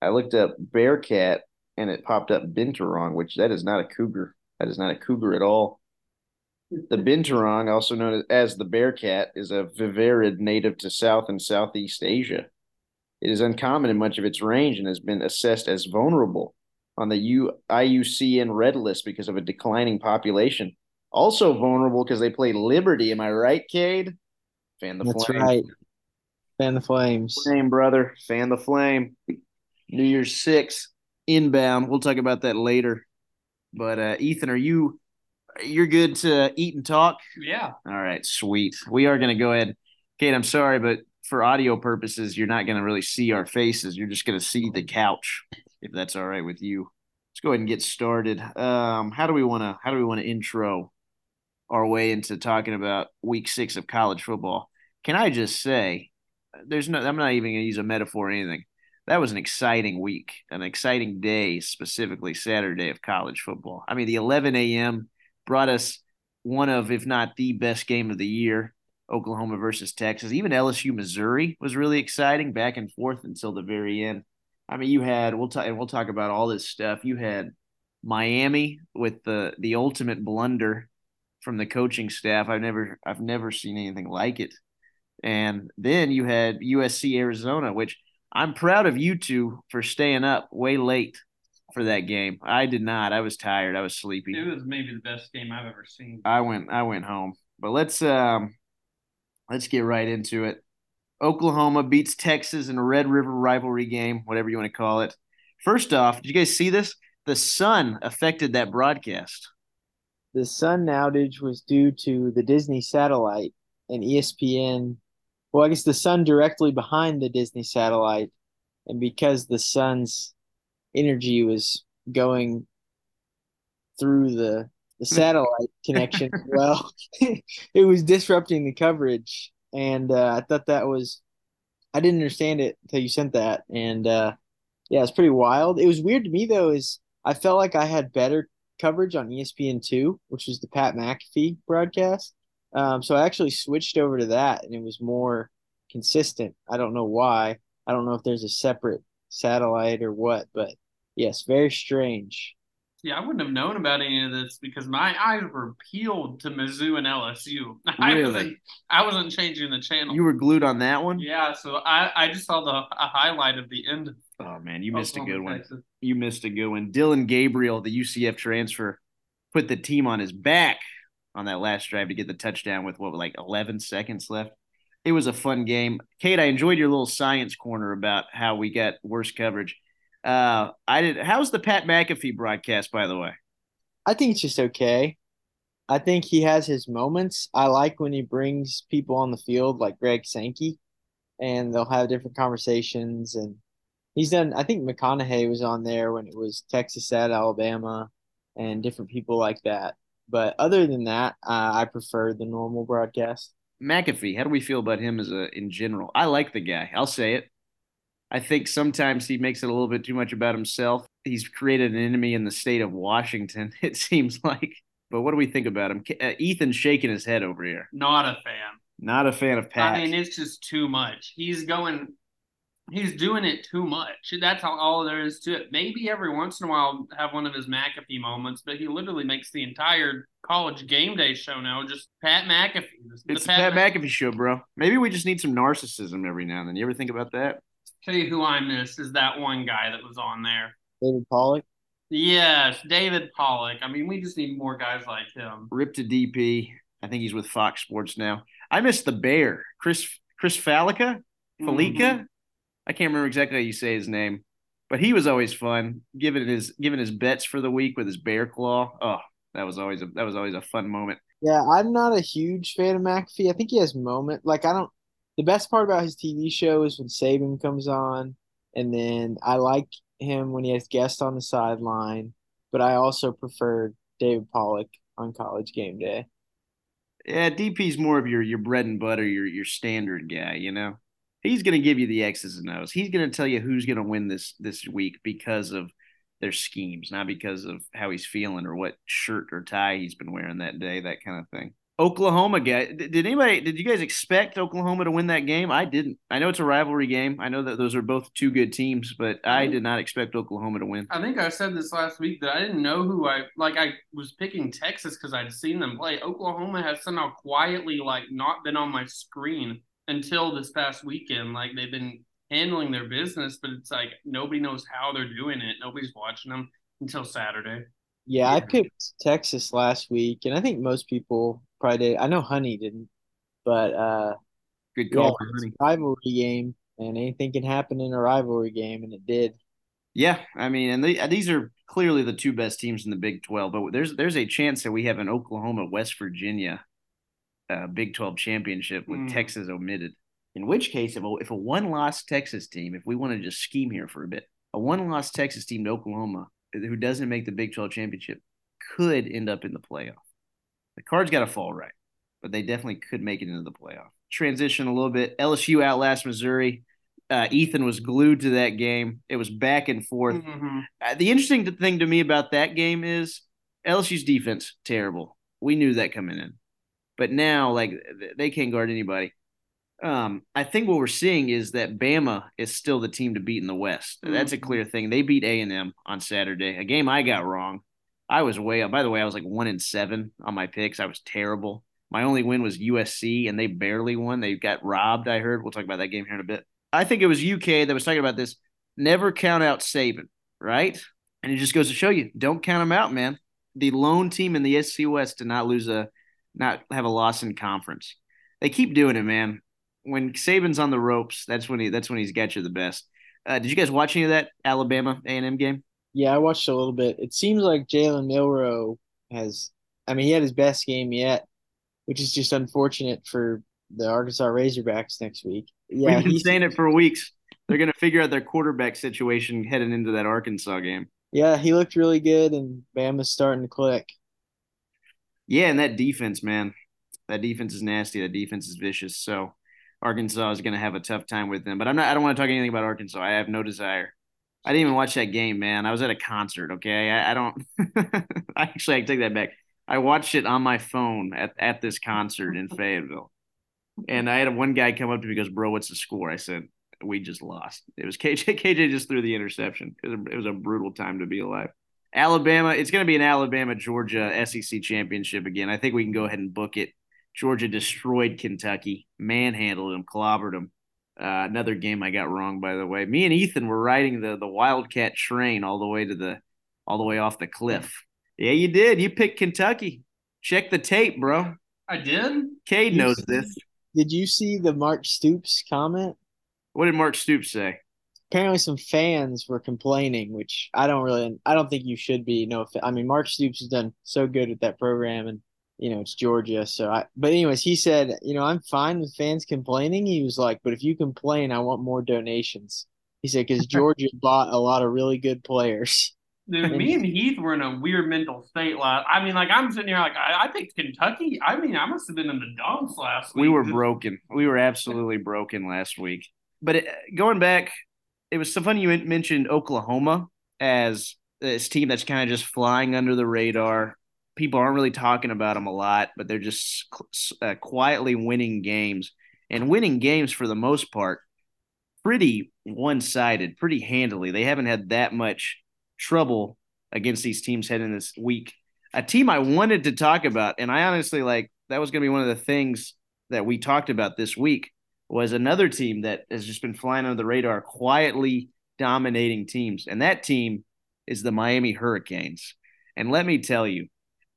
I looked up Bearcat and it popped up Binturong, which that is not a cougar. That is not a cougar at all. The Binturong, also known as the Bearcat, is a viverrid native to South and Southeast Asia. It is uncommon in much of its range and has been assessed as vulnerable on the U- IUCN Red List because of a declining population. Also vulnerable because they play Liberty. Am I right, Cade? Fan the That's flame. right. Fan the flames. Flame, brother. Fan the flame. New Year's Six inbound. We'll talk about that later. But uh, Ethan, are you you're good to eat and talk? Yeah. All right, sweet. We are going to go ahead. Kate, I'm sorry, but for audio purposes, you're not going to really see our faces. You're just going to see the couch, if that's all right with you. Let's go ahead and get started. Um, how do we want to? How do we want to intro our way into talking about Week Six of college football? Can I just say, there's no. I'm not even going to use a metaphor or anything that was an exciting week, an exciting day, specifically Saturday of college football. I mean, the 11 a.m. brought us one of, if not the best game of the year, Oklahoma versus Texas. Even LSU Missouri was really exciting, back and forth until the very end. I mean, you had we'll talk and we'll talk about all this stuff. You had Miami with the the ultimate blunder from the coaching staff. I've never I've never seen anything like it. And then you had USC Arizona, which I'm proud of you two for staying up way late for that game. I did not. I was tired. I was sleepy. It was maybe the best game I've ever seen. I went I went home. But let's um let's get right into it. Oklahoma beats Texas in a Red River rivalry game, whatever you want to call it. First off, did you guys see this? The sun affected that broadcast. The sun outage was due to the Disney satellite and ESPN well, I guess the sun directly behind the Disney satellite, and because the sun's energy was going through the the satellite connection, well, it was disrupting the coverage, and uh, I thought that was I didn't understand it until you sent that, and uh, yeah, it's pretty wild. It was weird to me though, is I felt like I had better coverage on ESPN two, which was the Pat McAfee broadcast, um, so I actually switched over to that, and it was more consistent. I don't know why. I don't know if there's a separate satellite or what, but yes, very strange. Yeah, I wouldn't have known about any of this because my eyes were peeled to Mizzou and LSU. I really? wasn't, I wasn't changing the channel. You were glued on that one. Yeah, so I, I just saw the a highlight of the end. Oh man, you missed a good one. You missed a good one. Dillon Gabriel, the UCF transfer, put the team on his back on that last drive to get the touchdown with what like 11 seconds left. It was a fun game. Kate, I enjoyed your little science corner about how we got worse coverage. Uh, I did. How's the Pat McAfee broadcast, by the way? I think it's just okay. I think he has his moments. I like when he brings people on the field like Greg Sankey, and they'll have different conversations. And he's done. I think McConaughey was on there when it was Texas at Alabama, and different people like that. But other than that, uh, I prefer the normal broadcast. McAfee, how do we feel about him as a in general? I like the guy. I'll say it. I think sometimes he makes it a little bit too much about himself. He's created an enemy in the state of Washington. It seems like. But what do we think about him? Uh, Ethan's shaking his head over here. Not a fan. Not a fan of Pat. I mean, it's just too much. He's going he's doing it too much. That's all, all there is to it. Maybe every once in a while have one of his McAfee moments, but he literally makes the entire college game day show now just Pat McAfee. The it's Pat, Pat McAfee show, bro. Maybe we just need some narcissism every now and then. You ever think about that? Tell you who I miss is that one guy that was on there. David Pollock. Yes, David Pollock. I mean, we just need more guys like him. Rip to DP. I think he's with Fox Sports now. I miss the Bear, Chris Chris Fallica, Fallica. Mm-hmm. I can't remember exactly how you say his name, but he was always fun. Giving his giving his bets for the week with his bear claw. Oh, that was always a that was always a fun moment. Yeah, I'm not a huge fan of McAfee. I think he has moment like I don't. The best part about his TV show is when Saban comes on, and then I like him when he has guests on the sideline. But I also prefer David Pollock on College Game Day. Yeah, DP's more of your your bread and butter, your your standard guy, you know he's going to give you the X's and O's. He's going to tell you who's going to win this this week because of their schemes, not because of how he's feeling or what shirt or tie he's been wearing that day, that kind of thing. Oklahoma guy. Did anybody? Did you guys expect Oklahoma to win that game? I didn't. I know it's a rivalry game. I know that those are both two good teams, but I did not expect Oklahoma to win. I think I said this last week that I didn't know who I like. I was picking Texas because I'd seen them play. Oklahoma has somehow quietly like not been on my screen until this past weekend. Like they've been handling their business, but it's like nobody knows how they're doing it. Nobody's watching them until Saturday. Yeah, I picked Texas last week, and I think most people probably did. I know Honey didn't, but uh, good call yeah, Honey. rivalry game, and anything can happen in a rivalry game, and it did. Yeah, I mean, and they, these are clearly the two best teams in the Big Twelve, but there's there's a chance that we have an Oklahoma West Virginia uh, Big Twelve championship with mm. Texas omitted. In which case, if a, if a one loss Texas team, if we want to just scheme here for a bit, a one loss Texas team to Oklahoma who doesn't make the Big 12 championship could end up in the playoff. The cards got to fall right, but they definitely could make it into the playoff. Transition a little bit. LSU outlast Missouri. Uh, Ethan was glued to that game. It was back and forth. Mm-hmm. Uh, the interesting thing to me about that game is LSU's defense terrible. We knew that coming in, but now like they can't guard anybody. Um, I think what we're seeing is that Bama is still the team to beat in the West. Mm-hmm. That's a clear thing. They beat A and M on Saturday, a game I got wrong. I was way up. By the way, I was like one in seven on my picks. I was terrible. My only win was USC, and they barely won. They got robbed. I heard. We'll talk about that game here in a bit. I think it was UK that was talking about this. Never count out Saban, right? And it just goes to show you, don't count them out, man. The lone team in the SC West to not lose a, not have a loss in conference. They keep doing it, man. When Saban's on the ropes, that's when he that's when he's got you the best. Uh, did you guys watch any of that Alabama A and M game? Yeah, I watched a little bit. It seems like Jalen Milroe has, I mean, he had his best game yet, which is just unfortunate for the Arkansas Razorbacks next week. Yeah, we've been saying it for weeks. They're going to figure out their quarterback situation heading into that Arkansas game. Yeah, he looked really good, and Bama's starting to click. Yeah, and that defense, man, that defense is nasty. That defense is vicious. So Arkansas is going to have a tough time with them. But I'm not. I don't want to talk anything about Arkansas. I have no desire. I didn't even watch that game, man. I was at a concert. Okay, I, I don't. actually, I take that back. I watched it on my phone at, at this concert in Fayetteville, and I had one guy come up to me goes, "Bro, what's the score?" I said, "We just lost." It was KJ. KJ just threw the interception. It was a, it was a brutal time to be alive. Alabama. It's going to be an Alabama Georgia SEC championship again. I think we can go ahead and book it. Georgia destroyed Kentucky, manhandled them, clobbered them. Uh, another game I got wrong, by the way. Me and Ethan were riding the the Wildcat train all the way to the all the way off the cliff. Yeah, you did. You picked Kentucky. Check the tape, bro. I did. Cade knows this. Did you see the Mark Stoops comment? What did Mark Stoops say? Apparently, some fans were complaining, which I don't really. I don't think you should be. No, I mean Mark Stoops has done so good with that program, and you know, it's Georgia. So I, but anyways, he said, you know, I'm fine with fans complaining. He was like, but if you complain, I want more donations. He said, because Georgia bought a lot of really good players. Dude, me and Heath were in a weird mental state last. I mean, like I'm sitting here, like I, I picked Kentucky. I mean, I must have been in the dumps last week. We were broken. We were absolutely broken last week. But it, going back, it was so funny you mentioned Oklahoma as this team that's kind of just flying under the radar people aren't really talking about them a lot, but they're just uh, quietly winning games and winning games for the most part pretty one sided, pretty handily. They haven't had that much trouble against these teams heading this week. A team I wanted to talk about, and I honestly like that was going to be one of the things that we talked about this week was another team that has just been flying under the radar, quietly dominating teams. And that team is the Miami Hurricanes. And let me tell you,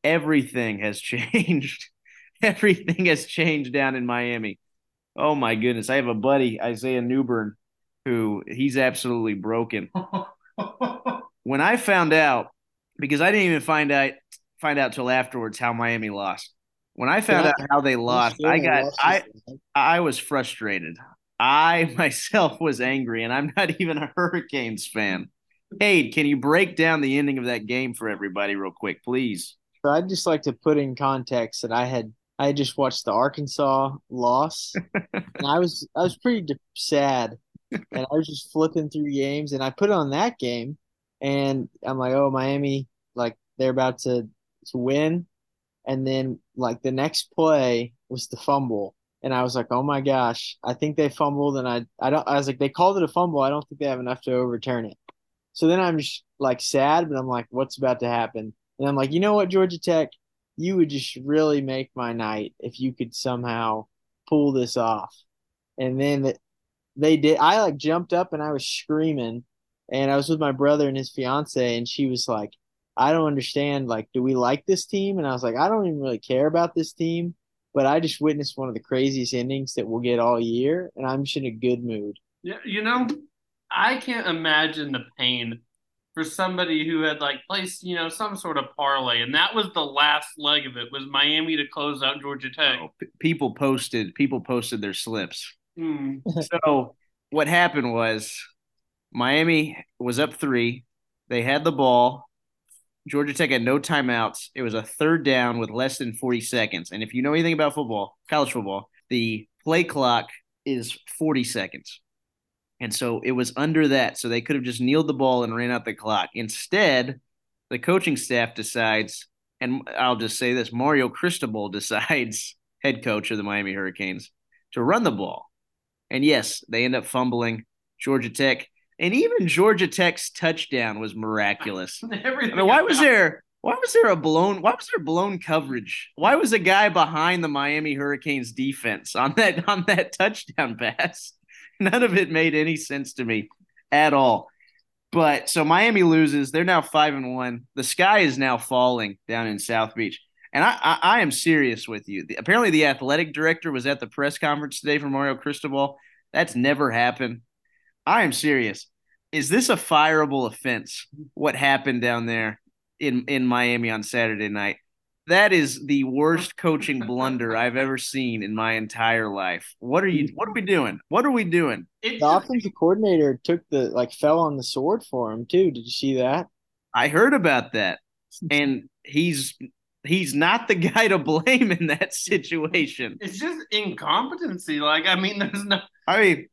everything has changed. everything has changed down in Miami. Oh my goodness. I have a buddy, Isaiah Newburn, who he's absolutely broken. when I found out, because I didn't even find out find out till afterwards how Miami lost. When I found out how they lost, I got I I was frustrated. I myself was angry, and I'm not even a Hurricanes fan. Hey, can you break down the ending of that game for everybody real quick, please? So I'd just like to put in context that I had I just watched the Arkansas loss, and I was I was pretty sad, and I was just flipping through games, and I put on that game, and I'm like, oh Miami, like they're about to to win, and then like the next play was the fumble, and I was like, oh my gosh, I think they fumbled, and I I don't I was like they called it a fumble. I don't think they have enough to overturn it. So then I'm just like sad, but I'm like, what's about to happen? And I'm like, you know what, Georgia Tech, you would just really make my night if you could somehow pull this off. And then they did. I like jumped up and I was screaming, and I was with my brother and his fiance, and she was like, I don't understand. Like, do we like this team? And I was like, I don't even really care about this team, but I just witnessed one of the craziest endings that we'll get all year, and I'm just in a good mood. Yeah, you know, I can't imagine the pain for somebody who had like placed, you know, some sort of parlay, and that was the last leg of it was Miami to close out Georgia Tech. Oh, p- people posted, people posted their slips. Mm. so what happened was Miami was up three. They had the ball. Georgia Tech had no timeouts. It was a third down with less than 40 seconds. And if you know anything about football, college football, the play clock is 40 seconds. And so it was under that. So they could have just kneeled the ball and ran out the clock. Instead, the coaching staff decides, and I'll just say this Mario Cristobal decides, head coach of the Miami Hurricanes, to run the ball. And yes, they end up fumbling. Georgia Tech, and even Georgia Tech's touchdown was miraculous. I mean, why was there why was there a blown why was there blown coverage? Why was a guy behind the Miami Hurricanes defense on that on that touchdown pass? None of it made any sense to me at all. But so Miami loses. They're now five and one. The sky is now falling down in South Beach. And I, I, I am serious with you. The, apparently, the athletic director was at the press conference today for Mario Cristobal. That's never happened. I am serious. Is this a fireable offense? What happened down there in in Miami on Saturday night? that is the worst coaching blunder I've ever seen in my entire life. What are you? What are we doing? What are we doing? The offensive coordinator took the like fell on the sword for him too. Did you see that? I heard about that, and he's he's not the guy to blame in that situation. It's just incompetency. Like I mean, there's no. I mean,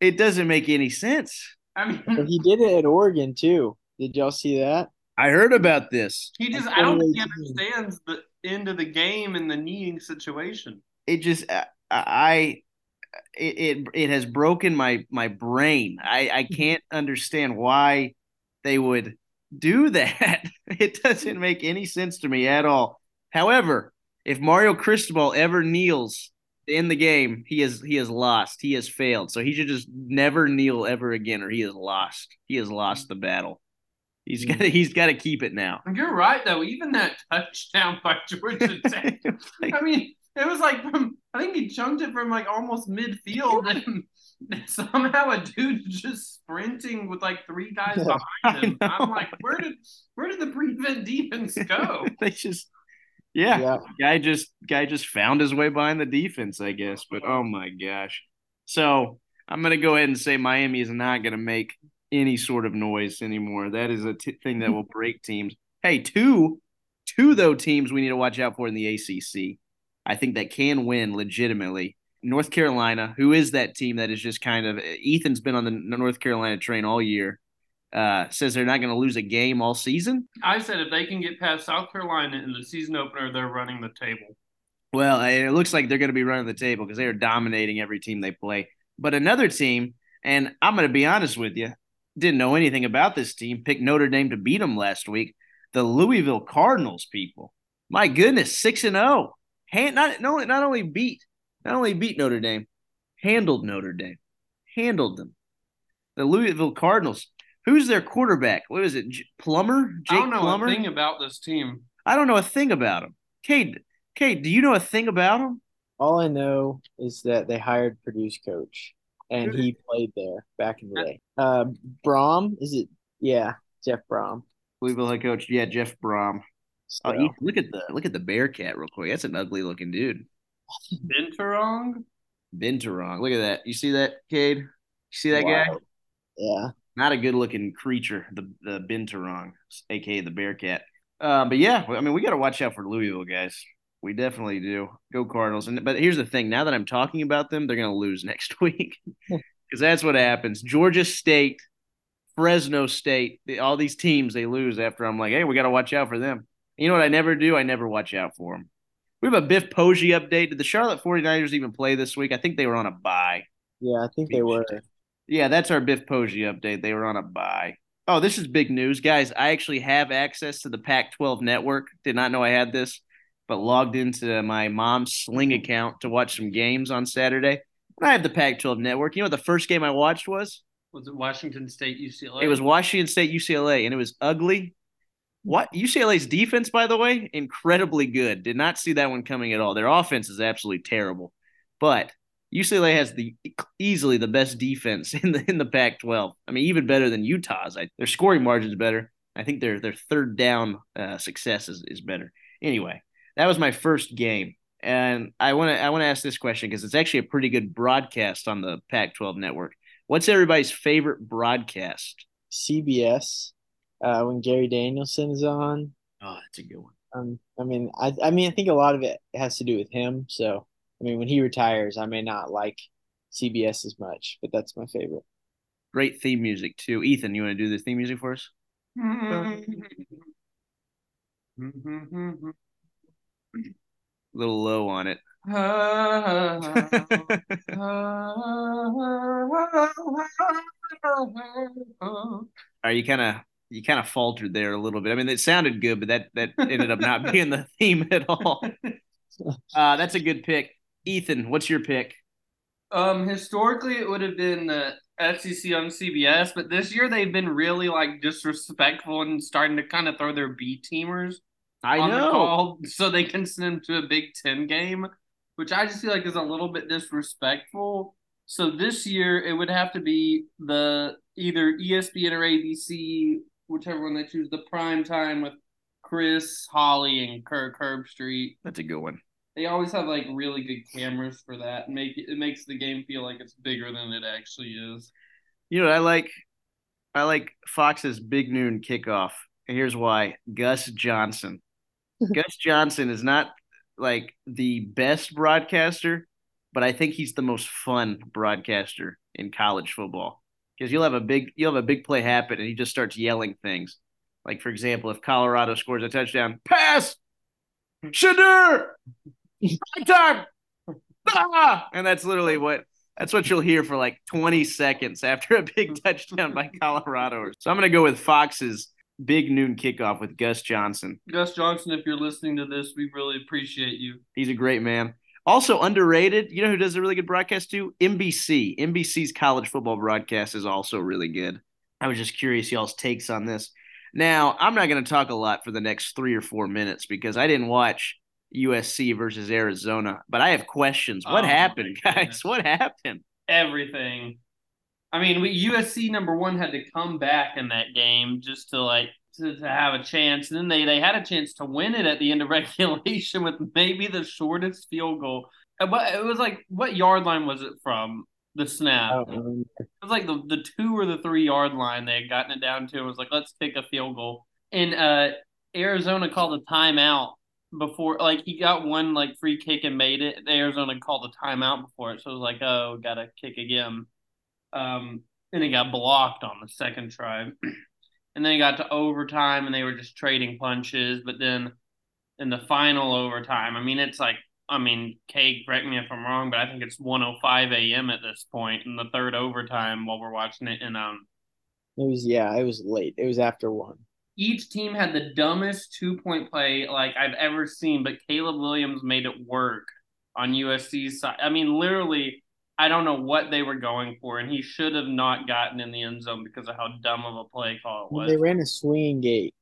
it doesn't make any sense. I mean, but he did it at Oregon too. Did y'all see that? I heard about this. He just, I don't think he understands the end of the game and the kneeing situation. It just, I, I it, it, it has broken my my brain. I I mm-hmm. can't understand why they would do that. It doesn't make any sense to me at all. However, if Mario Cristobal ever kneels in the game, he has he has lost. He has failed. So he should just never kneel ever again, or he has lost. He has lost the battle. He's got he's got to keep it now. You're right though. Even that touchdown by Georgia Tech. I mean, it was like from I think he chunked it from like almost midfield, and somehow a dude just sprinting with like three guys behind him. I'm like, where did where did the prevent defense go? they just yeah, yeah, guy just guy just found his way behind the defense, I guess. But oh my gosh. So I'm gonna go ahead and say Miami is not gonna make any sort of noise anymore. That is a t- thing that will break teams. Hey, two, two though teams we need to watch out for in the ACC. I think that can win legitimately. North Carolina, who is that team that is just kind of Ethan's been on the North Carolina train all year. Uh, says they're not going to lose a game all season. I said if they can get past South Carolina in the season opener, they're running the table. Well, it looks like they're going to be running the table because they are dominating every team they play. But another team, and I'm going to be honest with you, didn't know anything about this team, picked Notre Dame to beat them last week. The Louisville Cardinals, people. My goodness, 6 and 0. Not, not, not only beat, not only beat Notre Dame, handled Notre Dame. Handled them. The Louisville Cardinals. Who's their quarterback? What is it? J- Plummer? Jake I don't know Plummer? a thing about this team. I don't know a thing about him. Kate, Kate, do you know a thing about him? All I know is that they hired Purdue's coach and he played there back in the day. Uh, Brohm, is it? Yeah, Jeff Brohm. Louisville head coach. Yeah, Jeff Brohm. So. Oh, look at the look at the Bearcat real quick. That's an ugly looking dude. Binturong. Binturong. Look at that. You see that, Cade? You see that wow. guy? Yeah. Not a good looking creature, the the Binturong, aka the Bearcat. Uh, but yeah, I mean, we got to watch out for Louisville guys. We definitely do. Go Cardinals. And but here's the thing: now that I'm talking about them, they're going to lose next week because that's what happens. Georgia State, Fresno State, all these teams they lose after. I'm like, hey, we got to watch out for them. You know what I never do? I never watch out for them. We have a Biff Poggi update. Did the Charlotte 49ers even play this week? I think they were on a bye. Yeah, I think they were. Yeah, that's our Biff Poggi update. They were on a bye. Oh, this is big news, guys. I actually have access to the Pac 12 network. Did not know I had this, but logged into my mom's Sling account to watch some games on Saturday. And I have the Pac 12 network. You know what the first game I watched was? Was it Washington State UCLA? It was Washington State UCLA, and it was ugly. What UCLA's defense, by the way, incredibly good. Did not see that one coming at all. Their offense is absolutely terrible, but UCLA has the easily the best defense in the in the Pac-12. I mean, even better than Utah's. I, their scoring margin is better. I think their their third down uh, success is, is better. Anyway, that was my first game, and I want to I want to ask this question because it's actually a pretty good broadcast on the Pac-12 network. What's everybody's favorite broadcast? CBS uh, when Gary Danielson is on. Oh, that's a good one. Um, I mean, I, I mean, I think a lot of it has to do with him. So, I mean, when he retires, I may not like CBS as much, but that's my favorite. Great theme music too. Ethan, you want to do the theme music for us? a little low on it. Are you kind of you kind of faltered there a little bit. I mean, it sounded good, but that that ended up not being the theme at all. Uh, that's a good pick, Ethan. What's your pick? Um, historically, it would have been the SEC on CBS, but this year they've been really like disrespectful and starting to kind of throw their B teamers. I know, call so they can send them to a Big Ten game, which I just feel like is a little bit disrespectful. So this year it would have to be the either ESPN or ABC whichever one they choose, the prime time with Chris, Holly, and Kirk Herbstreit. That's a good one. They always have like really good cameras for that, and make it, it makes the game feel like it's bigger than it actually is. You know, I like I like Fox's big noon kickoff. And here's why: Gus Johnson. Gus Johnson is not like the best broadcaster, but I think he's the most fun broadcaster in college football because you'll have a big you'll have a big play happen and he just starts yelling things. Like for example, if Colorado scores a touchdown, pass, Shedeur, time, ah! and that's literally what that's what you'll hear for like 20 seconds after a big touchdown by Colorado. So I'm gonna go with Fox's big noon kickoff with Gus Johnson. Gus Johnson, if you're listening to this, we really appreciate you. He's a great man. Also underrated, you know who does a really good broadcast too? NBC. NBC's college football broadcast is also really good. I was just curious y'all's takes on this. Now, I'm not going to talk a lot for the next three or four minutes because I didn't watch USC versus Arizona, but I have questions. What oh, happened, guys? What happened? Everything. I mean, we, USC number one had to come back in that game just to like to, to have a chance. And then they, they had a chance to win it at the end of regulation with maybe the shortest field goal. But it was like, what yard line was it from the snap? It was like the, the two or the three yard line they had gotten it down to. It was like, let's kick a field goal. And uh, Arizona called a timeout before, like, he got one like free kick and made it. Arizona called a timeout before it. So it was like, oh, got to kick again. Um, and it got blocked on the second try. and then it got to overtime and they were just trading punches. But then in the final overtime, I mean, it's like, I mean, Kate, correct me if I'm wrong, but I think it's 105 a.m. at this point in the third overtime while we're watching it. And um, it was yeah, it was late. It was after one. Each team had the dumbest two point play like I've ever seen, but Caleb Williams made it work on USC's side. I mean, literally, I don't know what they were going for, and he should have not gotten in the end zone because of how dumb of a play call it was. They ran a swinging gate.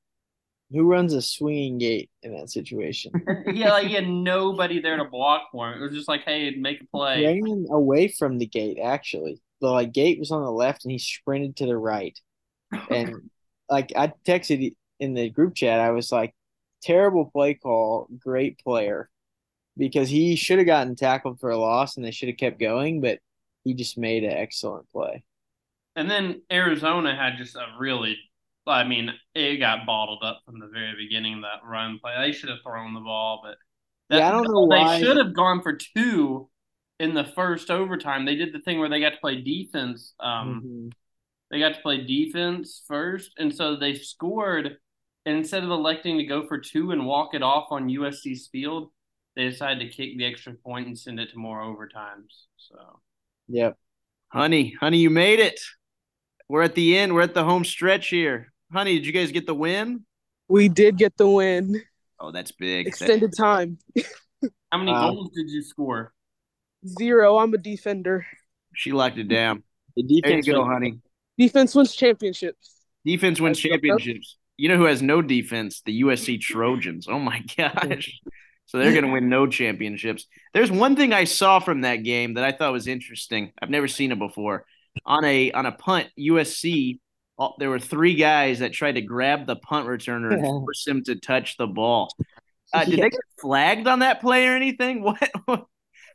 Who runs a swinging gate in that situation? yeah, like he had nobody there to block for him. It was just like, hey, make a play. He Ran away from the gate, actually. The like gate was on the left, and he sprinted to the right. And like I texted in the group chat, I was like, terrible play call, great player because he should have gotten tackled for a loss and they should have kept going, but he just made an excellent play. And then Arizona had just a really, I mean, it got bottled up from the very beginning that run play. They should have thrown the ball, but that, yeah, I don't know they why. should have gone for two in the first overtime. They did the thing where they got to play defense. Um, mm-hmm. They got to play defense first, and so they scored And instead of electing to go for two and walk it off on USC's field, they decided to kick the extra point and send it to more overtimes. So, Yep. Honey, honey, you made it. We're at the end. We're at the home stretch here. Honey, did you guys get the win? We did get the win. Oh, that's big. That- Extended time. how many Wow. goals did you score? Zero. I'm a defender. she locked it down. The There you defense go, was- honey. Defense wins championships. Defense wins championships. You know who has no defense? The USC Trojans. Oh my gosh. So they're going to win no championships. There's one thing I saw from that game that I thought was interesting. I've never seen it before. On a on a punt, USC all- there were three guys that tried to grab the punt returner and force him to touch the ball. Uh, did Yeah. they get flagged on that play or anything? What?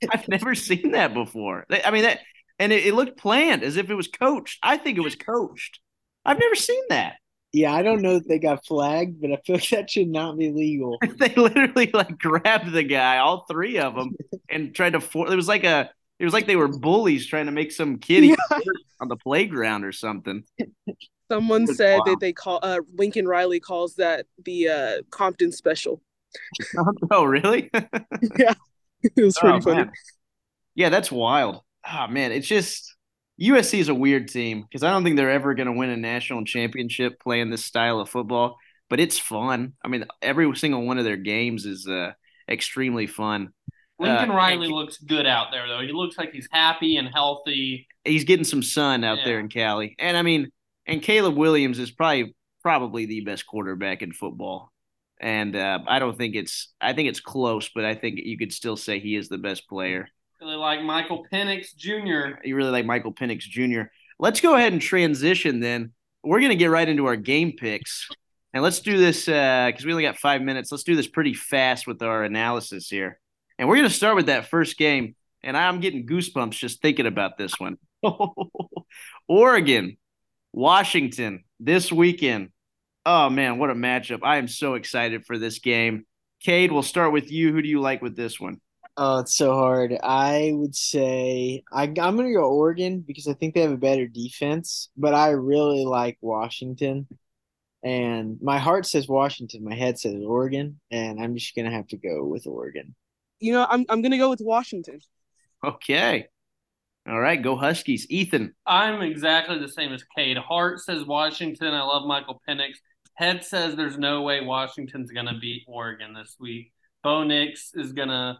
I've never seen that before. I mean that, and it, it looked planned as if it was coached. I think it was coached. I've never seen that. Yeah, I don't know if they got flagged, but I feel like that should not be legal. they literally like grabbed the guy, all three of them, and tried to for. It was like a. It was like they were bullies trying to make some kid Yeah. on the playground or something. Someone said wow. that they call uh Lincoln Riley calls that the uh Compton special. oh, really? Yeah, it was pretty Oh, funny. man. Yeah, that's wild. Oh man, it's just USC is a weird team because I don't think they're ever going to win a national championship playing this style of football. But it's fun. I mean, every single one of their games is uh, extremely fun. Lincoln Uh, Riley looks good out there, though. He looks like he's happy and healthy. he's getting some sun out there in Cali. And I mean, and Caleb Williams is probably probably the best quarterback in football. And uh, I don't think it's I think it's close, but I think you could still say he is the best player. Really like Michael Penix Jr. You really like Michael Penix Jr. Let's go ahead and transition then. We're gonna get right into our game picks. And let's do this uh, because we only got five minutes. Let's do this pretty fast with our analysis here. And we're gonna start with that first game. And I'm getting goosebumps just thinking about this one. Oregon, Washington this weekend. Oh man, what a matchup! I am so excited for this game. Cade, we'll start with you. Who do you like with this one? Oh, it's so hard. I would say I, I'm going to go Oregon because I think they have a better defense, but I really like Washington. And my heart says Washington, my head says Oregon, and I'm just going to have to go with Oregon. You know, I'm I'm gonna go with Washington. Okay. All right, go Huskies. Ethan. I'm exactly the same as Cade. Heart says Washington. I love Michael Penix. Head says there's no way Washington's going to beat Oregon this week. Bo Nix is going to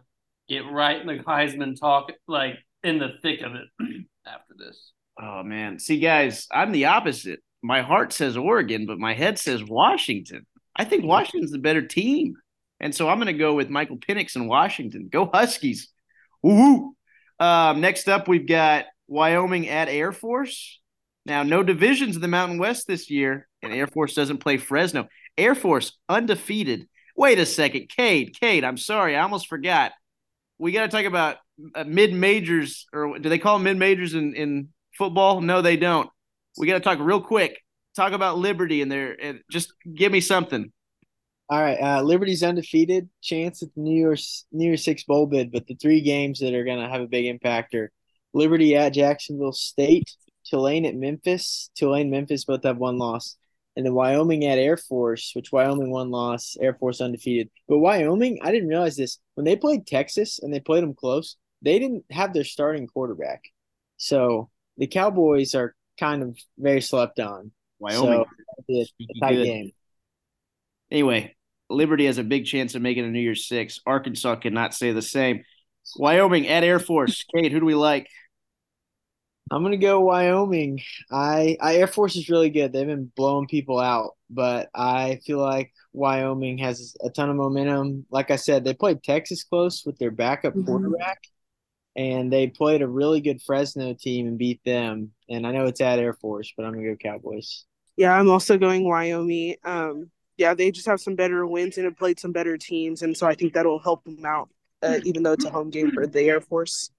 get right in the Heisman talk, like in the thick of it after this. Oh man. See, guys, I'm the opposite. My heart says Oregon, but my head says Washington. I think Washington's the better team. And so I'm gonna go with Michael Penix in Washington. Go Huskies. Woo! Um, next up, we've got Wyoming at Air Force. Now, no divisions in the Mountain West this year, and Air Force doesn't play Fresno. Air Force undefeated. Wait a second, Cade. Cade, I'm sorry, I almost forgot. We got to talk about uh, mid majors, or do they call mid majors in in football? No, they don't. We got to talk real quick. Talk about Liberty and their. And just give me something. All right, uh, Liberty's undefeated, chance at the New Year's New Year's Six bowl bid, but the three games that are going to have a big impact are Liberty at Jacksonville State, Tulane at Memphis. Tulane, Memphis both have one loss, and then Wyoming at Air Force, which Wyoming one loss, Air Force undefeated. But Wyoming, I didn't realize this when they played Texas and they played them close. They didn't have their starting quarterback, so the Cowboys are kind of very slept on. Wyoming. So, tight good. game. Anyway, Liberty has a big chance of making a New Year's Six. Arkansas cannot say the same. Wyoming at Air Force. Kate, who do we like? I'm gonna go Wyoming. I, I Air Force is really good. They've been blowing people out, but I feel like Wyoming has a ton of momentum. Like I said, they played Texas close with their backup Mhm. quarterback, and they played a really good Fresno team and beat them. And I know it's at Air Force, but I'm gonna go Cowboys. Yeah, I'm also going Wyoming. Um, yeah, they just have some better wins and have played some better teams, and so I think that'll help them out. Uh, even though it's a home game for the Air Force.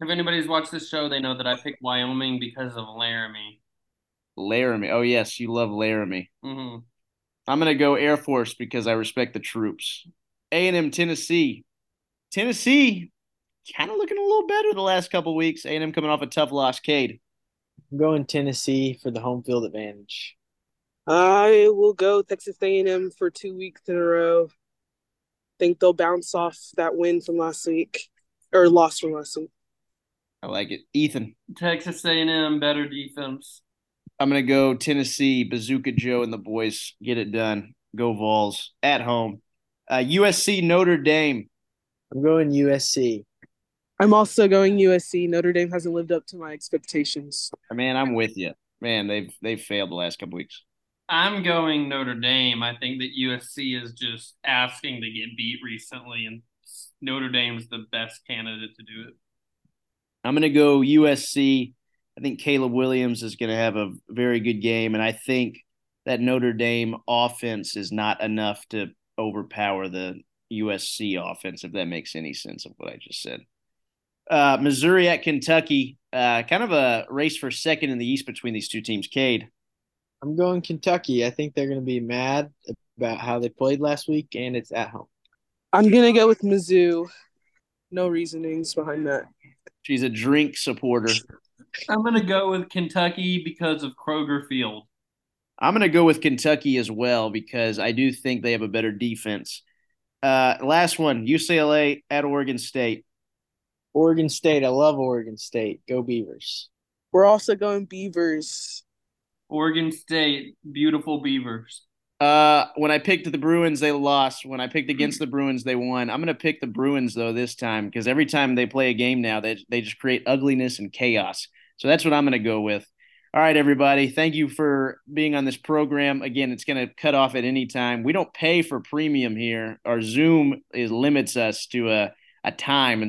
If anybody's watched this show, they know that I picked Wyoming because of Laramie. Laramie. Oh yes, you love Laramie. hmm I'm gonna go Air Force because I respect the troops. A and M Tennessee. Tennessee kind of looking a little better the last couple weeks. A and M coming off a tough loss. Cade. I'm going Tennessee for the home field advantage. I will go Texas A&M for two weeks in a row. Think they'll bounce off that win from last week or loss from last week. I like it. Ethan. Texas A&M better defense. I'm gonna go Tennessee, Bazooka Joe and the boys get it done. Go Vols at home. Uh, USC Notre Dame. I'm going USC. I'm also going USC. Notre Dame hasn't lived up to my expectations. Man, I'm with you. Man, they've they've failed the last couple weeks. I'm going Notre Dame. I think that USC is just asking to get beat recently, and Notre Dame's the best candidate to do it. I'm going to go USC. I think Caleb Williams is going to have a very good game, and I think that Notre Dame offense is not enough to overpower the USC offense, if that makes any sense of what I just said. Uh, Missouri at Kentucky, uh, kind of a race for second in the East between these two teams. Cade. I'm going Kentucky. I think they're going to be mad about how they played last week, and it's at home. I'm going to go with Mizzou. No reasonings behind that. She's a drink supporter. I'm going to go with Kentucky because of Kroger Field. I'm going to go with Kentucky as well because I do think they have a better defense. Uh, last one UCLA at Oregon State. Oregon State. I love Oregon State. Go Beavers. We're also going Beavers. Oregon State, beautiful Beavers. Uh, when I picked the Bruins, they lost. When I picked against the Bruins, they won. I'm gonna pick the Bruins though this time because every time they play a game now, they they just create ugliness and chaos. So that's what I'm gonna go with. All right, everybody. Thank you for being on this program. Again, it's going to cut off at any time. We don't pay for premium here. Our Zoom is limits us to a, a time, and